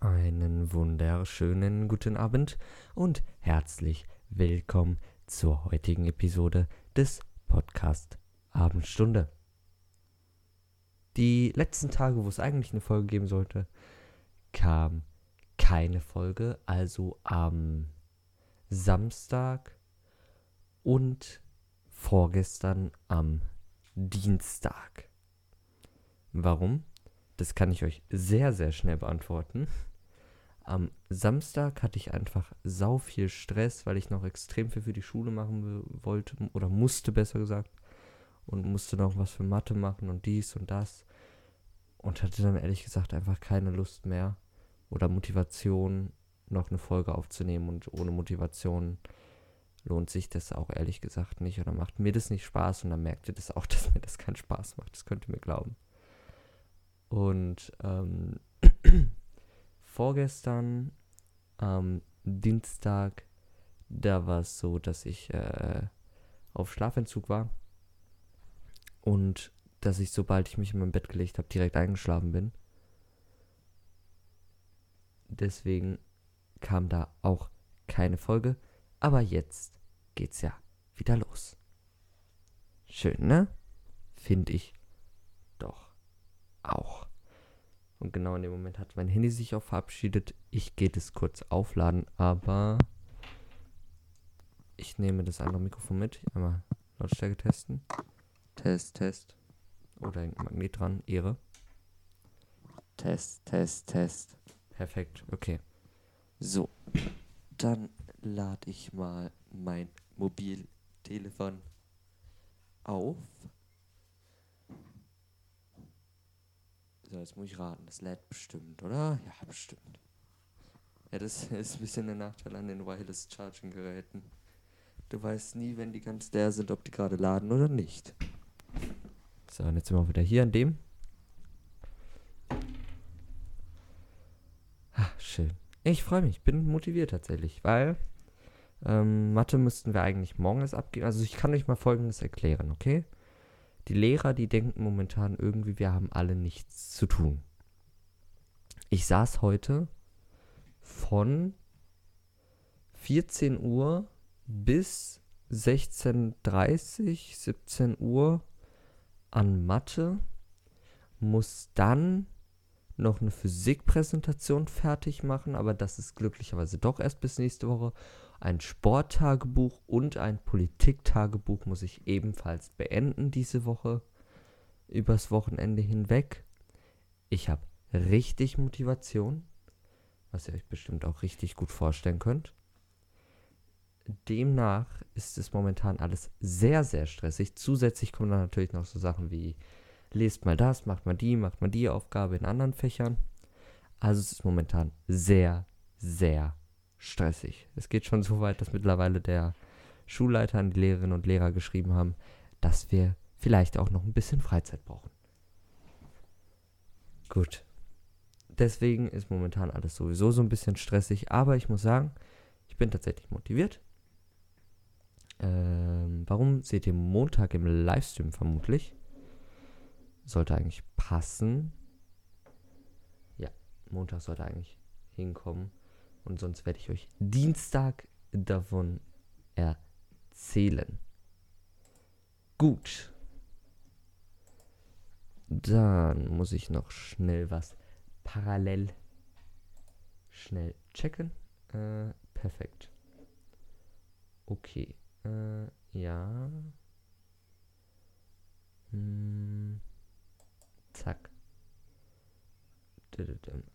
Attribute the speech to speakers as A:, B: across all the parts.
A: Einen wunderschönen guten Abend und herzlich willkommen zur heutigen Episode des Podcast Abendstunde. Die letzten Tage, wo es eigentlich eine Folge geben sollte, kam keine Folge, also am Samstag und vorgestern am Dienstag. Warum? Das kann ich euch sehr, sehr schnell beantworten. Am Samstag hatte ich einfach sau viel Stress, weil ich noch extrem viel für die Schule machen wollte oder musste, besser gesagt. Und musste noch was für Mathe machen und dies und das. Und hatte dann ehrlich gesagt einfach keine Lust mehr oder Motivation, noch eine Folge aufzunehmen. Und ohne Motivation lohnt sich das auch ehrlich gesagt nicht oder macht mir das nicht Spaß. Und dann merkt ihr das auch, dass mir das keinen Spaß macht. Das könnt ihr mir glauben. Und ähm, vorgestern am Dienstag, da war es so, dass ich äh, auf Schlafentzug war und dass ich, sobald ich mich in mein Bett gelegt habe, direkt eingeschlafen bin. Deswegen kam da auch keine Folge. Aber jetzt geht's ja wieder los. Schön, ne? Finde ich auch. Und genau in dem Moment hat mein Handy sich auch verabschiedet. Ich gehe das kurz aufladen, aber ich nehme das andere Mikrofon mit. Einmal Lautstärke testen. Test, Test. Oder ein Magnet dran. Ehre. Test, Test, Test. Perfekt, okay. So, dann lade ich mal mein Mobiltelefon auf. So, jetzt muss ich raten. Das lädt bestimmt, oder? Ja, bestimmt. Ja, das ist ein bisschen der Nachteil an den Wireless Charging Geräten. Du weißt nie, wenn die ganz leer sind, ob die gerade laden oder nicht. So, und jetzt sind wir wieder hier an dem. Ah, schön. Ich freue mich, bin motiviert tatsächlich, weil ähm, Mathe müssten wir eigentlich morgen erst abgeben. Also ich kann euch mal Folgendes erklären, okay? Die Lehrer, die denken momentan irgendwie, wir haben alle nichts zu tun. Ich saß heute von 14 Uhr bis 16.30, 17 Uhr an Mathe, muss dann noch eine Physikpräsentation fertig machen, aber das ist glücklicherweise doch erst bis nächste Woche. Ein Sporttagebuch und ein Politiktagebuch muss ich ebenfalls beenden diese Woche, übers Wochenende hinweg. Ich habe richtig Motivation, was ihr euch bestimmt auch richtig gut vorstellen könnt. Demnach ist es momentan alles sehr, sehr stressig. Zusätzlich kommen dann natürlich noch so Sachen wie, lest mal das, macht mal die, macht mal die Aufgabe in anderen Fächern. Also es ist momentan sehr, sehr stressig. Es geht schon so weit, dass mittlerweile der Schulleiter an die Lehrerinnen und Lehrer geschrieben haben, dass wir vielleicht auch noch ein bisschen Freizeit brauchen. Gut. Deswegen ist momentan alles sowieso so ein bisschen stressig, aber ich muss sagen, ich bin tatsächlich motiviert. Ähm, warum seht ihr Montag im Livestream vermutlich? Sollte eigentlich passen. Ja, Montag sollte eigentlich hinkommen. Und sonst werde ich euch Dienstag davon erzählen. Gut. Dann muss ich noch schnell was parallel schnell checken. Äh, perfekt. Okay. Äh, ja. Hm. Zack.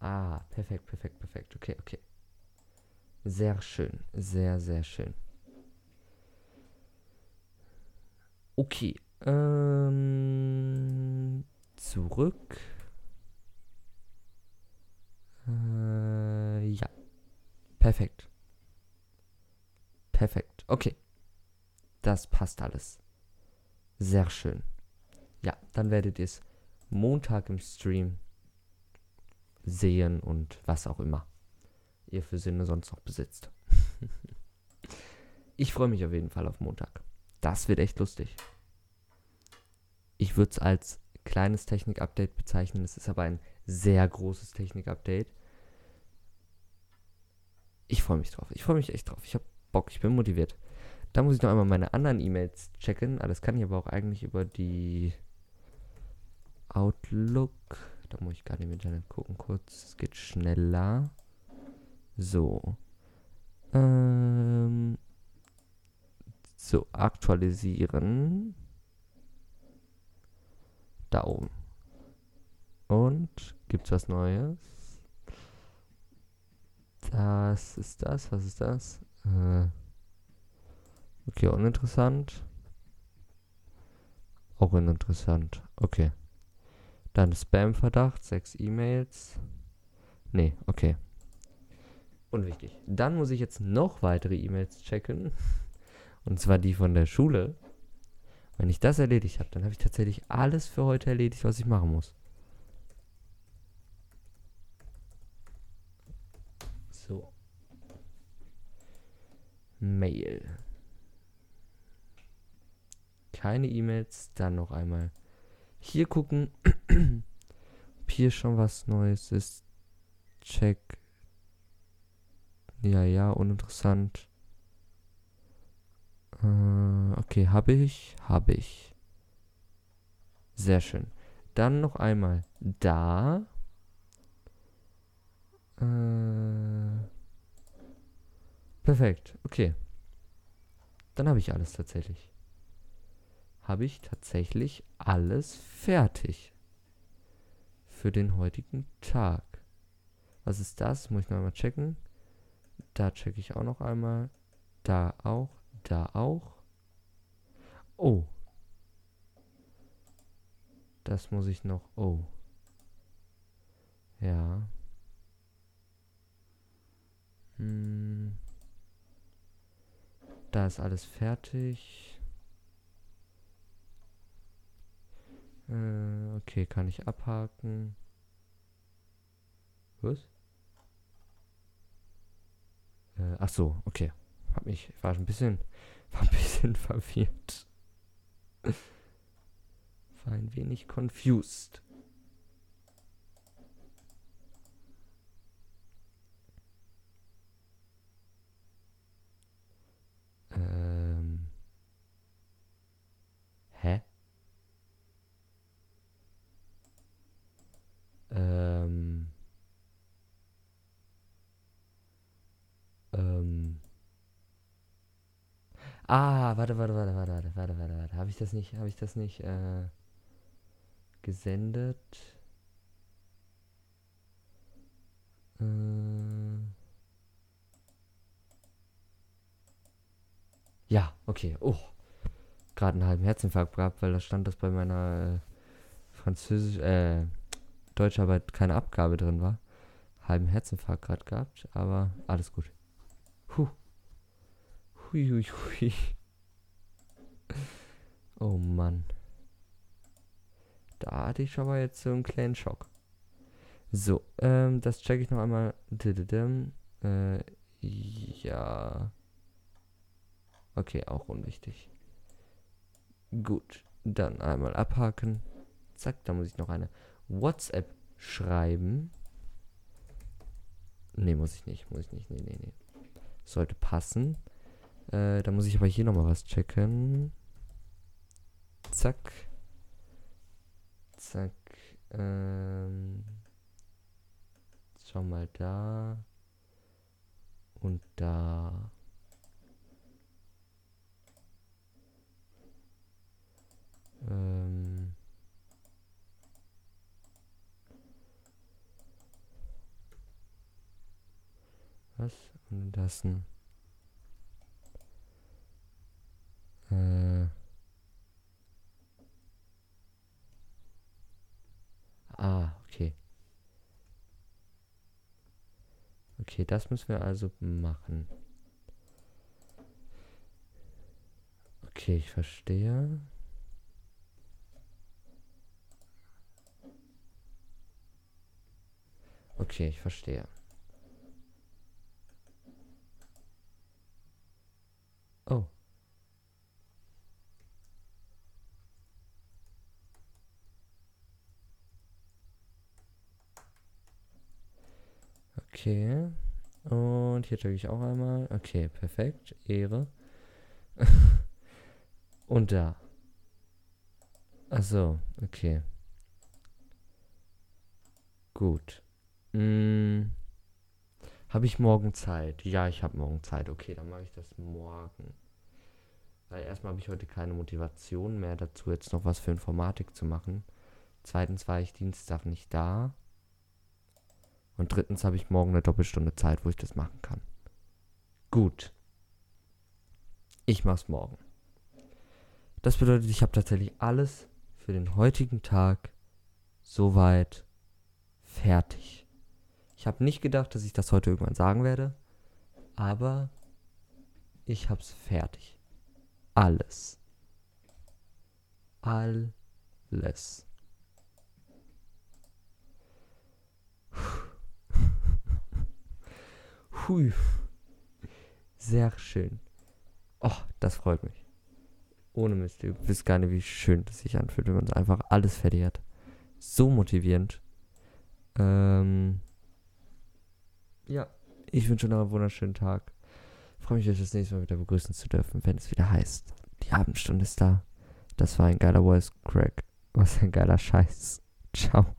A: Ah, perfekt, perfekt, perfekt. Okay, okay. Sehr schön. Sehr, sehr schön. Okay. Ähm, zurück. Äh, ja. Perfekt. Perfekt. Okay. Das passt alles. Sehr schön. Ja, dann werdet ihr es Montag im Stream sehen und was auch immer ihr für Sinne sonst noch besitzt. ich freue mich auf jeden Fall auf Montag. Das wird echt lustig. Ich würde es als kleines Technik-Update bezeichnen. Es ist aber ein sehr großes Technik-Update. Ich freue mich drauf. Ich freue mich echt drauf. Ich habe Bock. Ich bin motiviert. Da muss ich noch einmal meine anderen E-Mails checken. Das kann ich aber auch eigentlich über die Outlook. Da muss ich gar nicht im Internet gucken kurz. Es geht schneller. So. Ähm. So, aktualisieren. Da oben. Und gibt's was Neues? Das ist das. Was ist das? Äh, okay, uninteressant. Auch uninteressant. Okay. Dann Spam-Verdacht, sechs E-Mails. Nee, okay. Unwichtig. Dann muss ich jetzt noch weitere E-Mails checken. Und zwar die von der Schule. Wenn ich das erledigt habe, dann habe ich tatsächlich alles für heute erledigt, was ich machen muss. So. Mail. Keine E-Mails. Dann noch einmal hier gucken, hier schon was Neues ist. Check. Ja, ja, uninteressant. Äh, okay, habe ich, habe ich. Sehr schön. Dann noch einmal da. Äh, perfekt, okay. Dann habe ich alles tatsächlich. Habe ich tatsächlich alles fertig. Für den heutigen Tag. Was ist das? Muss ich noch einmal checken. Da checke ich auch noch einmal. Da auch. Da auch. Oh. Das muss ich noch. Oh. Ja. Hm. Da ist alles fertig. Okay, kann ich abhaken. Was? Äh, ach so, okay. Hab mich, war ein bisschen, war ein bisschen verwirrt. war ein wenig confused. Ähm. Hä? Ähm. Ähm. Ah, warte, warte, warte, warte, warte, warte, warte, warte. Habe ich das nicht, habe ich das nicht äh, gesendet? Äh, ja, okay. Oh, gerade einen halben Herzinfarkt gehabt, weil da stand das bei meiner äh, Französisch, äh, Deutscharbeit keine Abgabe drin war. Halben Herzinfarkt gerade gehabt, aber alles gut. Hui, hui, hui. Oh Mann. Da hatte ich aber jetzt so einen kleinen Schock. So, ähm, das checke ich noch einmal. Äh, ja. Okay, auch unwichtig. Gut, dann einmal abhaken. Zack, da muss ich noch eine WhatsApp schreiben. Ne, muss ich nicht, muss ich nicht. Nee, nee, nee. Sollte passen. Äh, da muss ich aber hier nochmal was checken. Zack. Zack. Ähm. Schau mal da. Und da. Ähm. Was? Und das ein. Äh. Ah, okay. Okay, das müssen wir also machen. Okay, ich verstehe. Okay, ich verstehe. Oh. Okay. Und hier drücke ich auch einmal. Okay, perfekt. Ehre. Und da. Achso, okay. Gut. Hm. Habe ich morgen Zeit? Ja, ich habe morgen Zeit. Okay, dann mache ich das morgen. Weil erstmal habe ich heute keine Motivation mehr dazu, jetzt noch was für Informatik zu machen. Zweitens war ich Dienstag nicht da. Und drittens habe ich morgen eine Doppelstunde Zeit, wo ich das machen kann. Gut. Ich mach's morgen. Das bedeutet, ich habe tatsächlich alles für den heutigen Tag soweit fertig. Ich habe nicht gedacht, dass ich das heute irgendwann sagen werde, aber ich hab's fertig. Alles. Alles. Hui. Sehr schön. Oh, das freut mich. Ohne Mist, ihr wisst gar nicht, wie schön das sich anfühlt, wenn man einfach alles fertig hat. So motivierend. Ähm, ja, ich wünsche noch einen wunderschönen Tag. Freue mich, euch das nächste Mal wieder begrüßen zu dürfen, wenn es wieder heißt. Die Abendstunde ist da. Das war ein geiler Voice Crack. Was ein geiler Scheiß. Ciao.